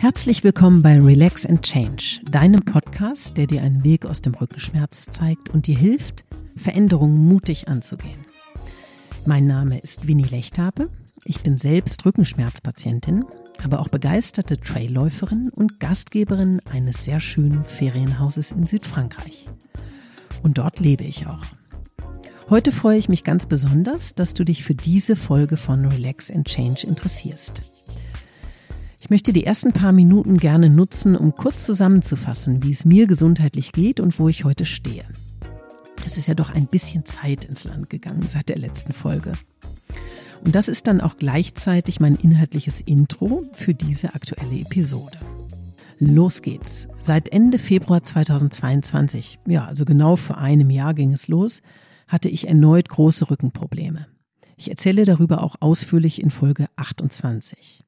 Herzlich willkommen bei Relax and Change, deinem Podcast, der dir einen Weg aus dem Rückenschmerz zeigt und dir hilft, Veränderungen mutig anzugehen. Mein Name ist Winnie Lechthabe. Ich bin selbst Rückenschmerzpatientin, aber auch begeisterte Trailläuferin und Gastgeberin eines sehr schönen Ferienhauses in Südfrankreich. Und dort lebe ich auch. Heute freue ich mich ganz besonders, dass du dich für diese Folge von Relax and Change interessierst. Ich möchte die ersten paar Minuten gerne nutzen, um kurz zusammenzufassen, wie es mir gesundheitlich geht und wo ich heute stehe. Es ist ja doch ein bisschen Zeit ins Land gegangen seit der letzten Folge. Und das ist dann auch gleichzeitig mein inhaltliches Intro für diese aktuelle Episode. Los geht's. Seit Ende Februar 2022, ja, also genau vor einem Jahr ging es los, hatte ich erneut große Rückenprobleme. Ich erzähle darüber auch ausführlich in Folge 28.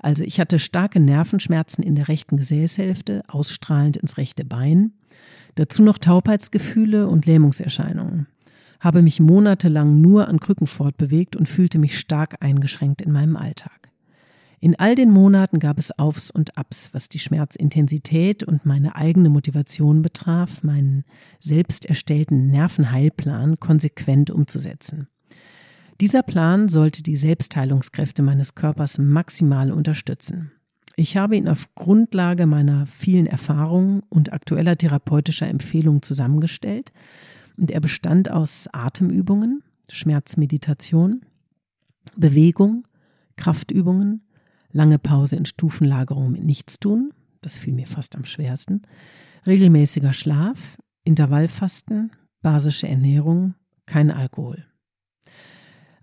Also ich hatte starke Nervenschmerzen in der rechten Gesäßhälfte, ausstrahlend ins rechte Bein, dazu noch Taubheitsgefühle und Lähmungserscheinungen. Habe mich monatelang nur an Krücken fortbewegt und fühlte mich stark eingeschränkt in meinem Alltag. In all den Monaten gab es Aufs und Abs, was die Schmerzintensität und meine eigene Motivation betraf, meinen selbst erstellten Nervenheilplan konsequent umzusetzen. Dieser Plan sollte die Selbstheilungskräfte meines Körpers maximal unterstützen. Ich habe ihn auf Grundlage meiner vielen Erfahrungen und aktueller therapeutischer Empfehlungen zusammengestellt und er bestand aus Atemübungen, Schmerzmeditation, Bewegung, Kraftübungen, lange Pause in Stufenlagerung mit Nichtstun, das fiel mir fast am schwersten, regelmäßiger Schlaf, Intervallfasten, basische Ernährung, kein Alkohol.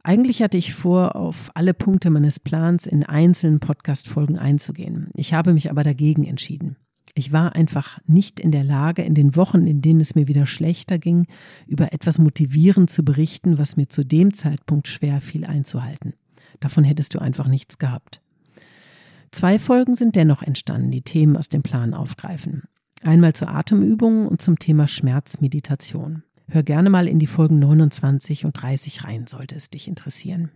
Eigentlich hatte ich vor, auf alle Punkte meines Plans in einzelnen Podcast-Folgen einzugehen. Ich habe mich aber dagegen entschieden. Ich war einfach nicht in der Lage, in den Wochen, in denen es mir wieder schlechter ging, über etwas motivierend zu berichten, was mir zu dem Zeitpunkt schwer fiel einzuhalten. Davon hättest du einfach nichts gehabt. Zwei Folgen sind dennoch entstanden, die Themen aus dem Plan aufgreifen. Einmal zur Atemübung und zum Thema Schmerzmeditation. Hör gerne mal in die Folgen 29 und 30 rein, sollte es dich interessieren.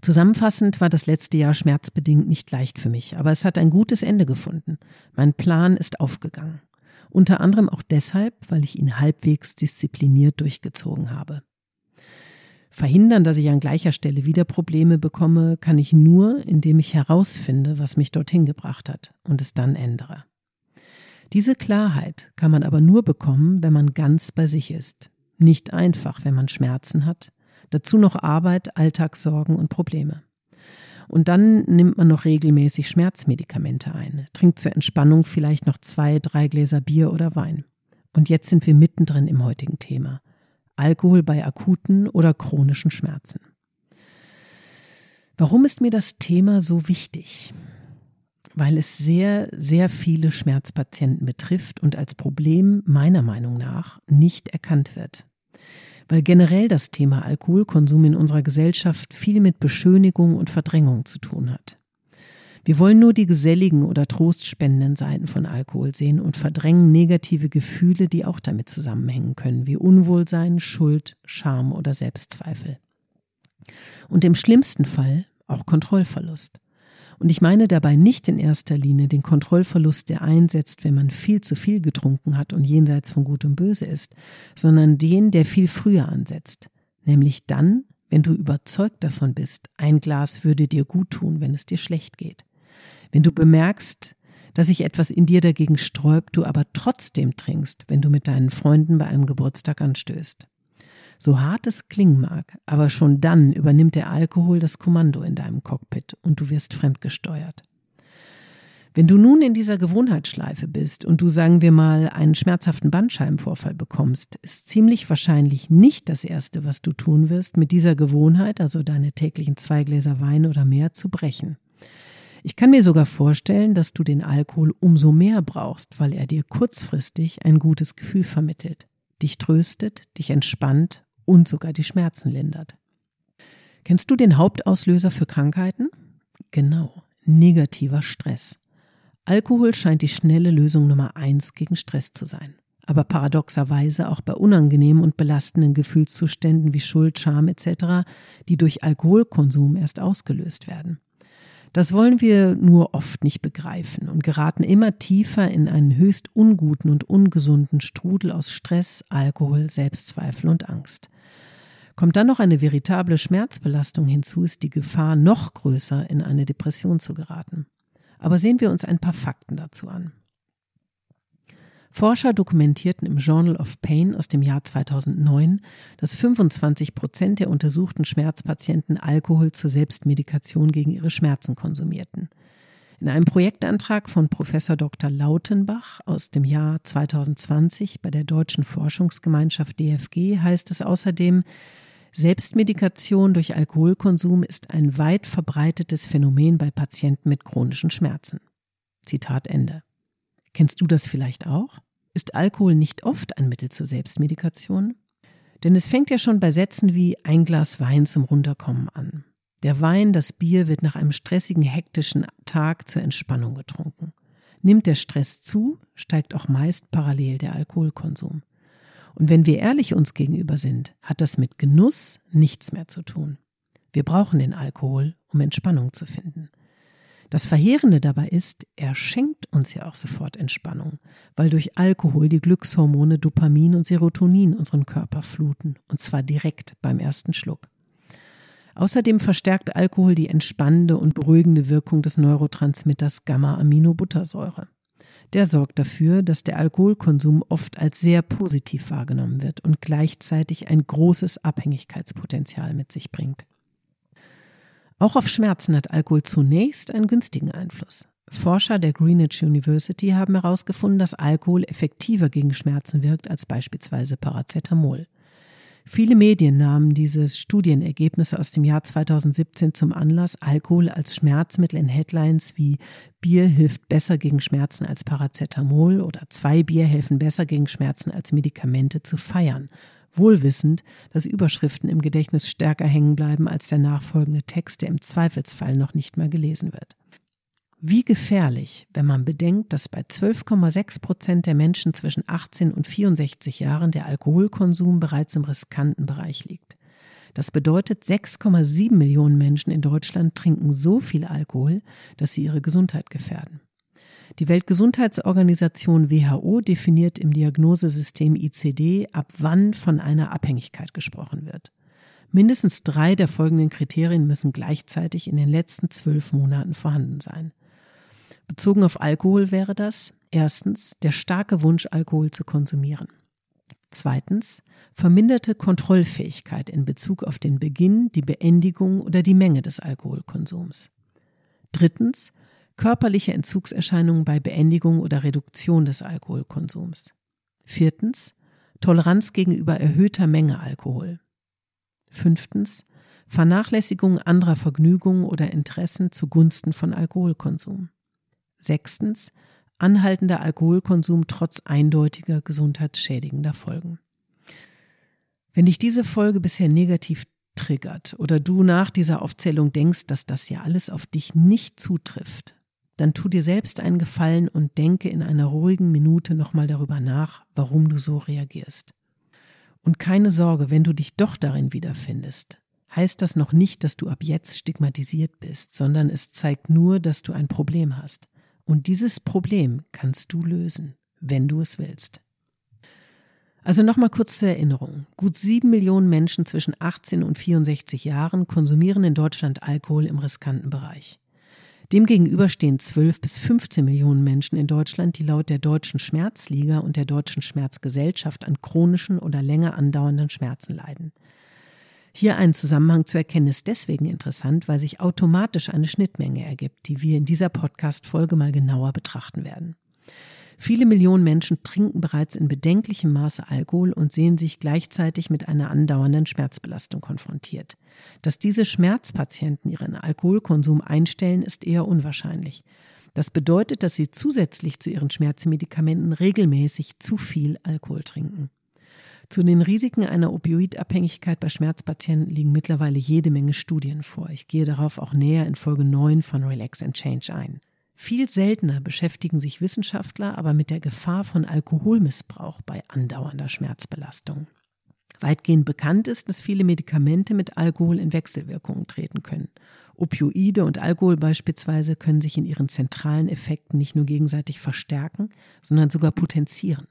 Zusammenfassend war das letzte Jahr schmerzbedingt nicht leicht für mich, aber es hat ein gutes Ende gefunden. Mein Plan ist aufgegangen. Unter anderem auch deshalb, weil ich ihn halbwegs diszipliniert durchgezogen habe. Verhindern, dass ich an gleicher Stelle wieder Probleme bekomme, kann ich nur, indem ich herausfinde, was mich dorthin gebracht hat und es dann ändere. Diese Klarheit kann man aber nur bekommen, wenn man ganz bei sich ist. Nicht einfach, wenn man Schmerzen hat. Dazu noch Arbeit, Alltagssorgen und Probleme. Und dann nimmt man noch regelmäßig Schmerzmedikamente ein, trinkt zur Entspannung vielleicht noch zwei, drei Gläser Bier oder Wein. Und jetzt sind wir mittendrin im heutigen Thema. Alkohol bei akuten oder chronischen Schmerzen. Warum ist mir das Thema so wichtig? Weil es sehr, sehr viele Schmerzpatienten betrifft und als Problem meiner Meinung nach nicht erkannt wird. Weil generell das Thema Alkoholkonsum in unserer Gesellschaft viel mit Beschönigung und Verdrängung zu tun hat. Wir wollen nur die geselligen oder trostspendenden Seiten von Alkohol sehen und verdrängen negative Gefühle, die auch damit zusammenhängen können, wie Unwohlsein, Schuld, Scham oder Selbstzweifel. Und im schlimmsten Fall auch Kontrollverlust. Und ich meine dabei nicht in erster Linie den Kontrollverlust, der einsetzt, wenn man viel zu viel getrunken hat und jenseits von Gut und Böse ist, sondern den, der viel früher ansetzt. Nämlich dann, wenn du überzeugt davon bist, ein Glas würde dir gut tun, wenn es dir schlecht geht. Wenn du bemerkst, dass sich etwas in dir dagegen sträubt, du aber trotzdem trinkst, wenn du mit deinen Freunden bei einem Geburtstag anstößt. So hart es klingen mag, aber schon dann übernimmt der Alkohol das Kommando in deinem Cockpit und du wirst fremdgesteuert. Wenn du nun in dieser Gewohnheitsschleife bist und du, sagen wir mal, einen schmerzhaften Bandscheibenvorfall bekommst, ist ziemlich wahrscheinlich nicht das Erste, was du tun wirst, mit dieser Gewohnheit, also deine täglichen zwei Gläser Wein oder mehr, zu brechen. Ich kann mir sogar vorstellen, dass du den Alkohol umso mehr brauchst, weil er dir kurzfristig ein gutes Gefühl vermittelt, dich tröstet, dich entspannt und sogar die Schmerzen lindert. Kennst du den Hauptauslöser für Krankheiten? Genau, negativer Stress. Alkohol scheint die schnelle Lösung Nummer eins gegen Stress zu sein. Aber paradoxerweise auch bei unangenehmen und belastenden Gefühlszuständen wie Schuld, Scham etc., die durch Alkoholkonsum erst ausgelöst werden. Das wollen wir nur oft nicht begreifen und geraten immer tiefer in einen höchst unguten und ungesunden Strudel aus Stress, Alkohol, Selbstzweifel und Angst. Kommt dann noch eine veritable Schmerzbelastung hinzu, ist die Gefahr noch größer, in eine Depression zu geraten. Aber sehen wir uns ein paar Fakten dazu an. Forscher dokumentierten im Journal of Pain aus dem Jahr 2009, dass 25 Prozent der untersuchten Schmerzpatienten Alkohol zur Selbstmedikation gegen ihre Schmerzen konsumierten. In einem Projektantrag von Professor Dr. Lautenbach aus dem Jahr 2020 bei der Deutschen Forschungsgemeinschaft DFG heißt es außerdem, Selbstmedikation durch Alkoholkonsum ist ein weit verbreitetes Phänomen bei Patienten mit chronischen Schmerzen. Zitat Ende. Kennst du das vielleicht auch? Ist Alkohol nicht oft ein Mittel zur Selbstmedikation? Denn es fängt ja schon bei Sätzen wie ein Glas Wein zum Runterkommen an. Der Wein, das Bier wird nach einem stressigen, hektischen Tag zur Entspannung getrunken. Nimmt der Stress zu, steigt auch meist parallel der Alkoholkonsum. Und wenn wir ehrlich uns gegenüber sind, hat das mit Genuss nichts mehr zu tun. Wir brauchen den Alkohol, um Entspannung zu finden. Das Verheerende dabei ist, er schenkt uns ja auch sofort Entspannung, weil durch Alkohol die Glückshormone Dopamin und Serotonin unseren Körper fluten, und zwar direkt beim ersten Schluck. Außerdem verstärkt Alkohol die entspannende und beruhigende Wirkung des Neurotransmitters Gamma-Aminobuttersäure. Der sorgt dafür, dass der Alkoholkonsum oft als sehr positiv wahrgenommen wird und gleichzeitig ein großes Abhängigkeitspotenzial mit sich bringt. Auch auf Schmerzen hat Alkohol zunächst einen günstigen Einfluss. Forscher der Greenwich University haben herausgefunden, dass Alkohol effektiver gegen Schmerzen wirkt als beispielsweise Paracetamol. Viele Medien nahmen diese Studienergebnisse aus dem Jahr 2017 zum Anlass, Alkohol als Schmerzmittel in Headlines wie Bier hilft besser gegen Schmerzen als Paracetamol oder zwei Bier helfen besser gegen Schmerzen als Medikamente zu feiern wohlwissend, dass Überschriften im Gedächtnis stärker hängen bleiben als der nachfolgende Text, der im Zweifelsfall noch nicht mal gelesen wird. Wie gefährlich, wenn man bedenkt, dass bei 12,6 Prozent der Menschen zwischen 18 und 64 Jahren der Alkoholkonsum bereits im riskanten Bereich liegt. Das bedeutet, 6,7 Millionen Menschen in Deutschland trinken so viel Alkohol, dass sie ihre Gesundheit gefährden. Die Weltgesundheitsorganisation WHO definiert im Diagnosesystem ICD, ab wann von einer Abhängigkeit gesprochen wird. Mindestens drei der folgenden Kriterien müssen gleichzeitig in den letzten zwölf Monaten vorhanden sein. Bezogen auf Alkohol wäre das erstens der starke Wunsch, Alkohol zu konsumieren. Zweitens verminderte Kontrollfähigkeit in Bezug auf den Beginn, die Beendigung oder die Menge des Alkoholkonsums. Drittens körperliche Entzugserscheinungen bei Beendigung oder Reduktion des Alkoholkonsums. Viertens, Toleranz gegenüber erhöhter Menge Alkohol. Fünftens, Vernachlässigung anderer Vergnügungen oder Interessen zugunsten von Alkoholkonsum. Sechstens, anhaltender Alkoholkonsum trotz eindeutiger gesundheitsschädigender Folgen. Wenn dich diese Folge bisher negativ triggert oder du nach dieser Aufzählung denkst, dass das ja alles auf dich nicht zutrifft, dann tu dir selbst einen Gefallen und denke in einer ruhigen Minute nochmal darüber nach, warum du so reagierst. Und keine Sorge, wenn du dich doch darin wiederfindest, heißt das noch nicht, dass du ab jetzt stigmatisiert bist, sondern es zeigt nur, dass du ein Problem hast. Und dieses Problem kannst du lösen, wenn du es willst. Also nochmal kurz zur Erinnerung. Gut sieben Millionen Menschen zwischen 18 und 64 Jahren konsumieren in Deutschland Alkohol im riskanten Bereich. Demgegenüber stehen 12 bis 15 Millionen Menschen in Deutschland, die laut der Deutschen Schmerzliga und der Deutschen Schmerzgesellschaft an chronischen oder länger andauernden Schmerzen leiden. Hier einen Zusammenhang zu erkennen ist deswegen interessant, weil sich automatisch eine Schnittmenge ergibt, die wir in dieser Podcast-Folge mal genauer betrachten werden. Viele Millionen Menschen trinken bereits in bedenklichem Maße Alkohol und sehen sich gleichzeitig mit einer andauernden Schmerzbelastung konfrontiert. Dass diese Schmerzpatienten ihren Alkoholkonsum einstellen, ist eher unwahrscheinlich. Das bedeutet, dass sie zusätzlich zu ihren Schmerzmedikamenten regelmäßig zu viel Alkohol trinken. Zu den Risiken einer Opioidabhängigkeit bei Schmerzpatienten liegen mittlerweile jede Menge Studien vor. Ich gehe darauf auch näher in Folge 9 von Relax and Change ein. Viel seltener beschäftigen sich Wissenschaftler aber mit der Gefahr von Alkoholmissbrauch bei andauernder Schmerzbelastung. Weitgehend bekannt ist, dass viele Medikamente mit Alkohol in Wechselwirkungen treten können Opioide und Alkohol beispielsweise können sich in ihren zentralen Effekten nicht nur gegenseitig verstärken, sondern sogar potenzieren.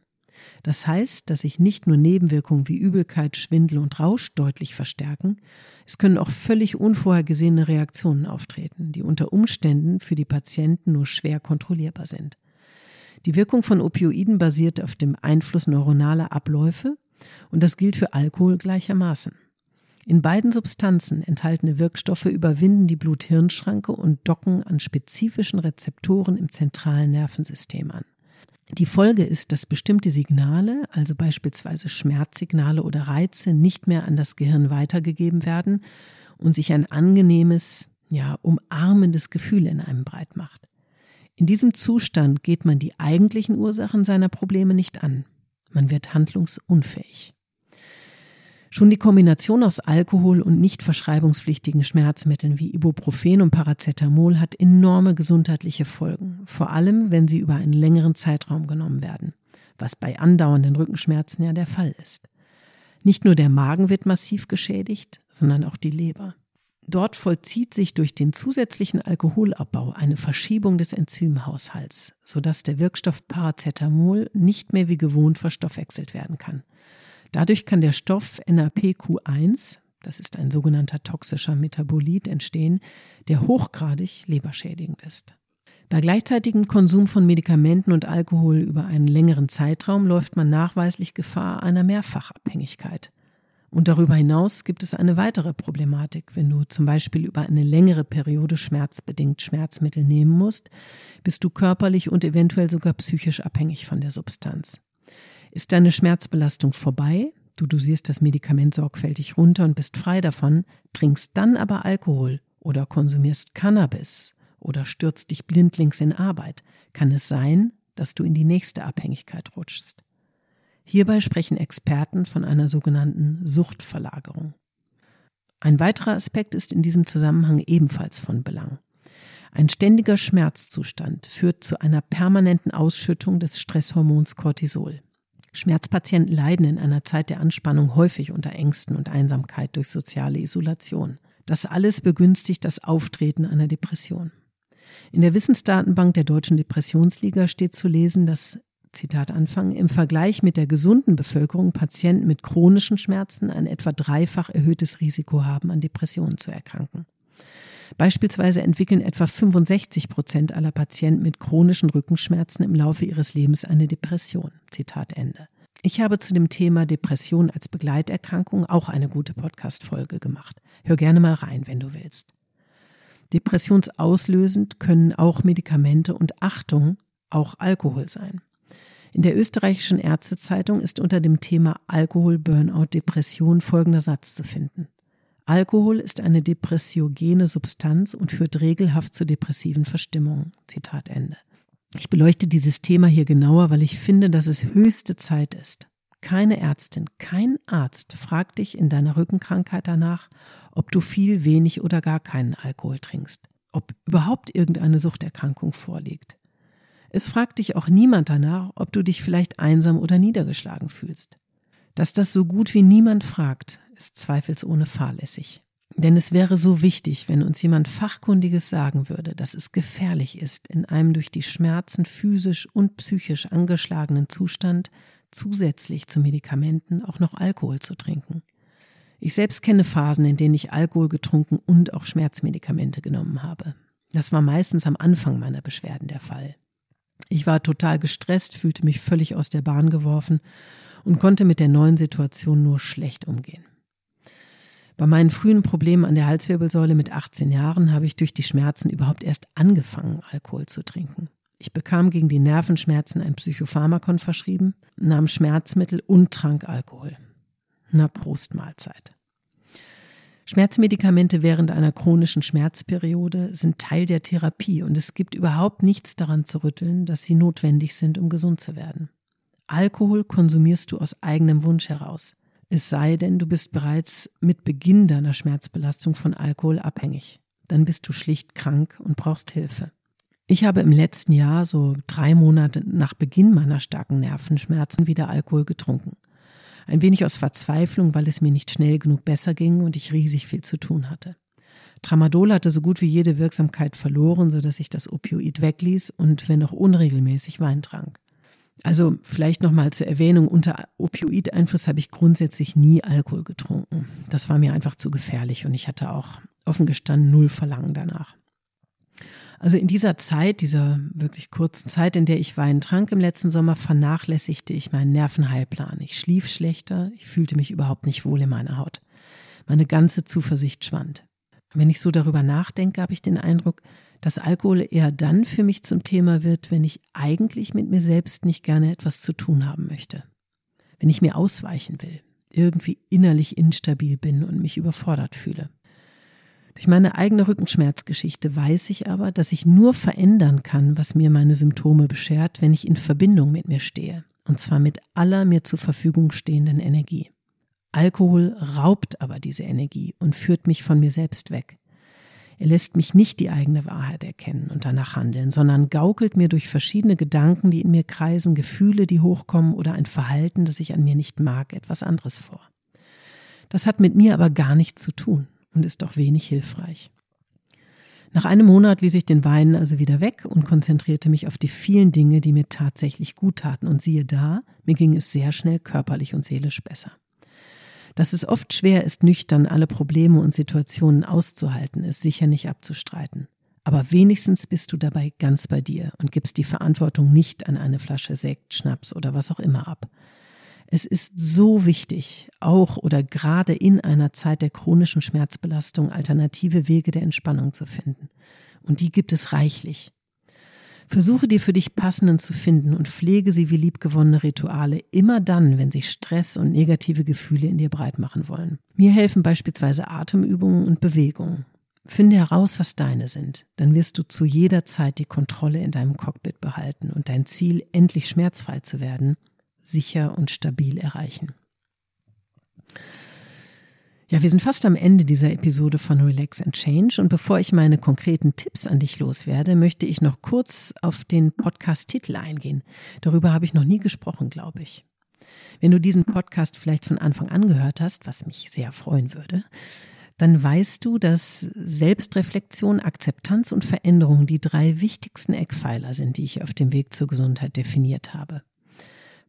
Das heißt, dass sich nicht nur Nebenwirkungen wie Übelkeit, Schwindel und Rausch deutlich verstärken, es können auch völlig unvorhergesehene Reaktionen auftreten, die unter Umständen für die Patienten nur schwer kontrollierbar sind. Die Wirkung von Opioiden basiert auf dem Einfluss neuronaler Abläufe und das gilt für Alkohol gleichermaßen. In beiden Substanzen enthaltene Wirkstoffe überwinden die Blut-Hirn-Schranke und docken an spezifischen Rezeptoren im zentralen Nervensystem an. Die Folge ist, dass bestimmte Signale, also beispielsweise Schmerzsignale oder Reize, nicht mehr an das Gehirn weitergegeben werden und sich ein angenehmes, ja, umarmendes Gefühl in einem breit macht. In diesem Zustand geht man die eigentlichen Ursachen seiner Probleme nicht an. Man wird handlungsunfähig. Schon die Kombination aus Alkohol und nicht verschreibungspflichtigen Schmerzmitteln wie Ibuprofen und Paracetamol hat enorme gesundheitliche Folgen, vor allem wenn sie über einen längeren Zeitraum genommen werden, was bei andauernden Rückenschmerzen ja der Fall ist. Nicht nur der Magen wird massiv geschädigt, sondern auch die Leber. Dort vollzieht sich durch den zusätzlichen Alkoholabbau eine Verschiebung des Enzymhaushalts, sodass der Wirkstoff Paracetamol nicht mehr wie gewohnt verstoffwechselt werden kann. Dadurch kann der Stoff NAPQ1, das ist ein sogenannter toxischer Metabolit, entstehen, der hochgradig leberschädigend ist. Bei gleichzeitigem Konsum von Medikamenten und Alkohol über einen längeren Zeitraum läuft man nachweislich Gefahr einer Mehrfachabhängigkeit. Und darüber hinaus gibt es eine weitere Problematik. Wenn du zum Beispiel über eine längere Periode schmerzbedingt Schmerzmittel nehmen musst, bist du körperlich und eventuell sogar psychisch abhängig von der Substanz. Ist deine Schmerzbelastung vorbei, du dosierst das Medikament sorgfältig runter und bist frei davon, trinkst dann aber Alkohol oder konsumierst Cannabis oder stürzt dich blindlings in Arbeit, kann es sein, dass du in die nächste Abhängigkeit rutschst. Hierbei sprechen Experten von einer sogenannten Suchtverlagerung. Ein weiterer Aspekt ist in diesem Zusammenhang ebenfalls von Belang. Ein ständiger Schmerzzustand führt zu einer permanenten Ausschüttung des Stresshormons Cortisol. Schmerzpatienten leiden in einer Zeit der Anspannung häufig unter Ängsten und Einsamkeit durch soziale Isolation. Das alles begünstigt das Auftreten einer Depression. In der Wissensdatenbank der Deutschen Depressionsliga steht zu lesen, dass Zitat Anfang, im Vergleich mit der gesunden Bevölkerung Patienten mit chronischen Schmerzen ein etwa dreifach erhöhtes Risiko haben, an Depressionen zu erkranken. Beispielsweise entwickeln etwa 65 Prozent aller Patienten mit chronischen Rückenschmerzen im Laufe ihres Lebens eine Depression. Zitat Ende. Ich habe zu dem Thema Depression als Begleiterkrankung auch eine gute Podcast-Folge gemacht. Hör gerne mal rein, wenn du willst. Depressionsauslösend können auch Medikamente und Achtung, auch Alkohol sein. In der österreichischen Ärztezeitung ist unter dem Thema Alkohol, Burnout, Depression folgender Satz zu finden. Alkohol ist eine depressiogene Substanz und führt regelhaft zu depressiven Verstimmungen. Zitat Ende. Ich beleuchte dieses Thema hier genauer, weil ich finde, dass es höchste Zeit ist. Keine Ärztin, kein Arzt fragt dich in deiner Rückenkrankheit danach, ob du viel, wenig oder gar keinen Alkohol trinkst, ob überhaupt irgendeine Suchterkrankung vorliegt. Es fragt dich auch niemand danach, ob du dich vielleicht einsam oder niedergeschlagen fühlst. Dass das so gut wie niemand fragt, ist zweifelsohne fahrlässig. Denn es wäre so wichtig, wenn uns jemand Fachkundiges sagen würde, dass es gefährlich ist, in einem durch die Schmerzen physisch und psychisch angeschlagenen Zustand zusätzlich zu Medikamenten auch noch Alkohol zu trinken. Ich selbst kenne Phasen, in denen ich Alkohol getrunken und auch Schmerzmedikamente genommen habe. Das war meistens am Anfang meiner Beschwerden der Fall. Ich war total gestresst, fühlte mich völlig aus der Bahn geworfen und konnte mit der neuen Situation nur schlecht umgehen. Bei meinen frühen Problemen an der Halswirbelsäule mit 18 Jahren habe ich durch die Schmerzen überhaupt erst angefangen, Alkohol zu trinken. Ich bekam gegen die Nervenschmerzen ein Psychopharmakon verschrieben, nahm Schmerzmittel und trank Alkohol. Na, Prostmahlzeit. Schmerzmedikamente während einer chronischen Schmerzperiode sind Teil der Therapie und es gibt überhaupt nichts daran zu rütteln, dass sie notwendig sind, um gesund zu werden. Alkohol konsumierst du aus eigenem Wunsch heraus. Es sei denn, du bist bereits mit Beginn deiner Schmerzbelastung von Alkohol abhängig. Dann bist du schlicht krank und brauchst Hilfe. Ich habe im letzten Jahr, so drei Monate nach Beginn meiner starken Nervenschmerzen, wieder Alkohol getrunken. Ein wenig aus Verzweiflung, weil es mir nicht schnell genug besser ging und ich riesig viel zu tun hatte. Tramadol hatte so gut wie jede Wirksamkeit verloren, sodass ich das Opioid wegließ und wenn auch unregelmäßig Wein trank. Also vielleicht nochmal zur Erwähnung, unter Opioid-Einfluss habe ich grundsätzlich nie Alkohol getrunken. Das war mir einfach zu gefährlich und ich hatte auch offen gestanden null Verlangen danach. Also in dieser Zeit, dieser wirklich kurzen Zeit, in der ich Wein trank im letzten Sommer, vernachlässigte ich meinen Nervenheilplan. Ich schlief schlechter, ich fühlte mich überhaupt nicht wohl in meiner Haut. Meine ganze Zuversicht schwand. Wenn ich so darüber nachdenke, habe ich den Eindruck, dass Alkohol eher dann für mich zum Thema wird, wenn ich eigentlich mit mir selbst nicht gerne etwas zu tun haben möchte. Wenn ich mir ausweichen will, irgendwie innerlich instabil bin und mich überfordert fühle. Durch meine eigene Rückenschmerzgeschichte weiß ich aber, dass ich nur verändern kann, was mir meine Symptome beschert, wenn ich in Verbindung mit mir stehe. Und zwar mit aller mir zur Verfügung stehenden Energie. Alkohol raubt aber diese Energie und führt mich von mir selbst weg. Er lässt mich nicht die eigene Wahrheit erkennen und danach handeln, sondern gaukelt mir durch verschiedene Gedanken, die in mir kreisen, Gefühle, die hochkommen oder ein Verhalten, das ich an mir nicht mag, etwas anderes vor. Das hat mit mir aber gar nichts zu tun und ist doch wenig hilfreich. Nach einem Monat ließ ich den Wein also wieder weg und konzentrierte mich auf die vielen Dinge, die mir tatsächlich gut taten. Und siehe da, mir ging es sehr schnell körperlich und seelisch besser. Dass es oft schwer ist, nüchtern alle Probleme und Situationen auszuhalten, ist sicher nicht abzustreiten. Aber wenigstens bist du dabei ganz bei dir und gibst die Verantwortung nicht an eine Flasche Sekt, Schnaps oder was auch immer ab. Es ist so wichtig, auch oder gerade in einer Zeit der chronischen Schmerzbelastung alternative Wege der Entspannung zu finden. Und die gibt es reichlich. Versuche die für dich passenden zu finden und pflege sie wie liebgewonnene Rituale immer dann, wenn sich Stress und negative Gefühle in dir breit machen wollen. Mir helfen beispielsweise Atemübungen und Bewegungen. Finde heraus, was deine sind, dann wirst du zu jeder Zeit die Kontrolle in deinem Cockpit behalten und dein Ziel, endlich schmerzfrei zu werden, sicher und stabil erreichen. Ja, wir sind fast am Ende dieser Episode von Relax and Change und bevor ich meine konkreten Tipps an dich loswerde, möchte ich noch kurz auf den Podcast-Titel eingehen. Darüber habe ich noch nie gesprochen, glaube ich. Wenn du diesen Podcast vielleicht von Anfang an gehört hast, was mich sehr freuen würde, dann weißt du, dass Selbstreflexion, Akzeptanz und Veränderung die drei wichtigsten Eckpfeiler sind, die ich auf dem Weg zur Gesundheit definiert habe.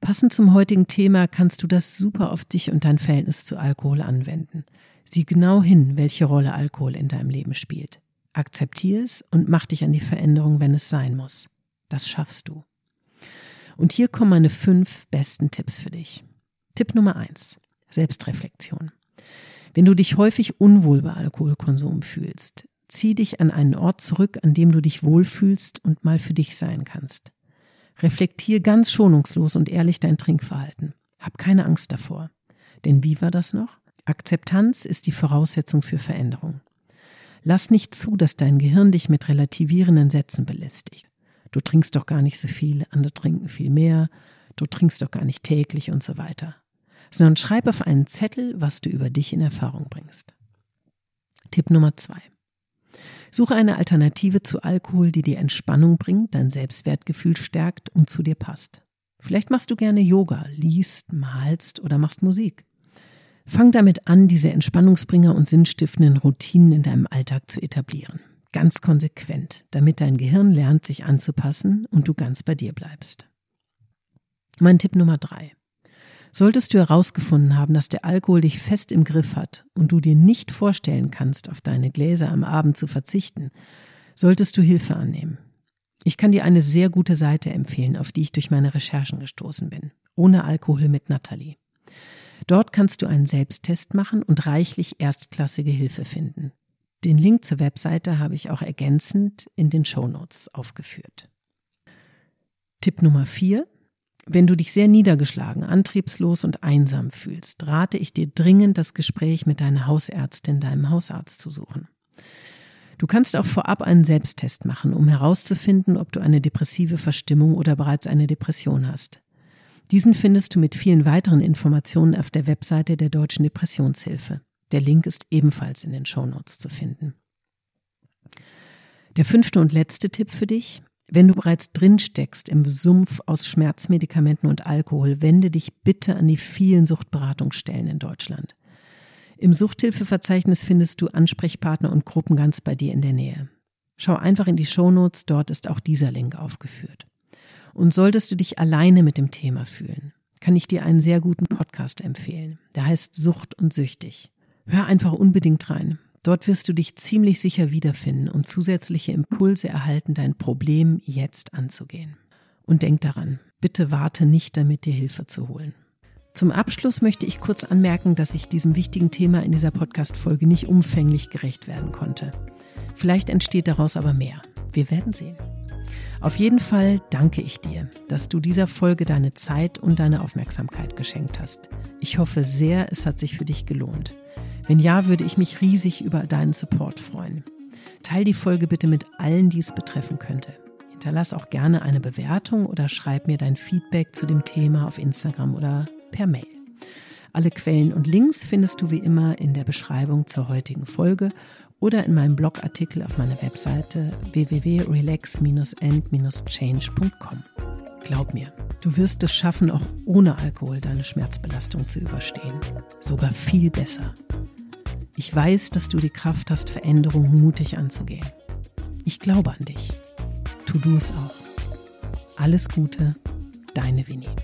Passend zum heutigen Thema kannst du das super auf dich und dein Verhältnis zu Alkohol anwenden. Sieh genau hin, welche Rolle Alkohol in deinem Leben spielt. Akzeptier es und mach dich an die Veränderung, wenn es sein muss. Das schaffst du. Und hier kommen meine fünf besten Tipps für dich. Tipp Nummer eins: Selbstreflexion. Wenn du dich häufig unwohl bei Alkoholkonsum fühlst, zieh dich an einen Ort zurück, an dem du dich wohlfühlst und mal für dich sein kannst. Reflektier ganz schonungslos und ehrlich dein Trinkverhalten. Hab keine Angst davor. Denn wie war das noch? Akzeptanz ist die Voraussetzung für Veränderung. Lass nicht zu, dass dein Gehirn dich mit relativierenden Sätzen belästigt. Du trinkst doch gar nicht so viel, andere trinken viel mehr, du trinkst doch gar nicht täglich und so weiter. Sondern schreib auf einen Zettel, was du über dich in Erfahrung bringst. Tipp Nummer zwei. Suche eine Alternative zu Alkohol, die dir Entspannung bringt, dein Selbstwertgefühl stärkt und zu dir passt. Vielleicht machst du gerne Yoga, liest, malst oder machst Musik. Fang damit an, diese Entspannungsbringer und sinnstiftenden Routinen in deinem Alltag zu etablieren. Ganz konsequent, damit dein Gehirn lernt, sich anzupassen und du ganz bei dir bleibst. Mein Tipp Nummer drei. Solltest du herausgefunden haben, dass der Alkohol dich fest im Griff hat und du dir nicht vorstellen kannst, auf deine Gläser am Abend zu verzichten, solltest du Hilfe annehmen. Ich kann dir eine sehr gute Seite empfehlen, auf die ich durch meine Recherchen gestoßen bin. Ohne Alkohol mit Natalie. Dort kannst du einen Selbsttest machen und reichlich erstklassige Hilfe finden. Den Link zur Webseite habe ich auch ergänzend in den Show Notes aufgeführt. Tipp Nummer vier: wenn du dich sehr niedergeschlagen, antriebslos und einsam fühlst, rate ich dir dringend, das Gespräch mit deiner Hausärztin, deinem Hausarzt zu suchen. Du kannst auch vorab einen Selbsttest machen, um herauszufinden, ob du eine depressive Verstimmung oder bereits eine Depression hast. Diesen findest du mit vielen weiteren Informationen auf der Webseite der Deutschen Depressionshilfe. Der Link ist ebenfalls in den Shownotes zu finden. Der fünfte und letzte Tipp für dich. Wenn du bereits drin steckst im Sumpf aus Schmerzmedikamenten und Alkohol, wende dich bitte an die vielen Suchtberatungsstellen in Deutschland. Im Suchthilfeverzeichnis findest du Ansprechpartner und Gruppen ganz bei dir in der Nähe. Schau einfach in die Shownotes, dort ist auch dieser Link aufgeführt. Und solltest du dich alleine mit dem Thema fühlen, kann ich dir einen sehr guten Podcast empfehlen. Der heißt Sucht und Süchtig. Hör einfach unbedingt rein. Dort wirst du dich ziemlich sicher wiederfinden und zusätzliche Impulse erhalten, dein Problem jetzt anzugehen. Und denk daran, bitte warte nicht damit, dir Hilfe zu holen. Zum Abschluss möchte ich kurz anmerken, dass ich diesem wichtigen Thema in dieser Podcast-Folge nicht umfänglich gerecht werden konnte. Vielleicht entsteht daraus aber mehr. Wir werden sehen. Auf jeden Fall danke ich dir, dass du dieser Folge deine Zeit und deine Aufmerksamkeit geschenkt hast. Ich hoffe sehr, es hat sich für dich gelohnt. Wenn ja, würde ich mich riesig über deinen Support freuen. Teil die Folge bitte mit allen, die es betreffen könnte. Hinterlass auch gerne eine Bewertung oder schreib mir dein Feedback zu dem Thema auf Instagram oder per Mail. Alle Quellen und Links findest du wie immer in der Beschreibung zur heutigen Folge oder in meinem Blogartikel auf meiner Webseite www.relax-end-change.com. Glaub mir, du wirst es schaffen, auch ohne Alkohol deine Schmerzbelastung zu überstehen. Sogar viel besser. Ich weiß, dass du die Kraft hast, Veränderungen mutig anzugehen. Ich glaube an dich. Tu du es auch. Alles Gute, deine Winnie.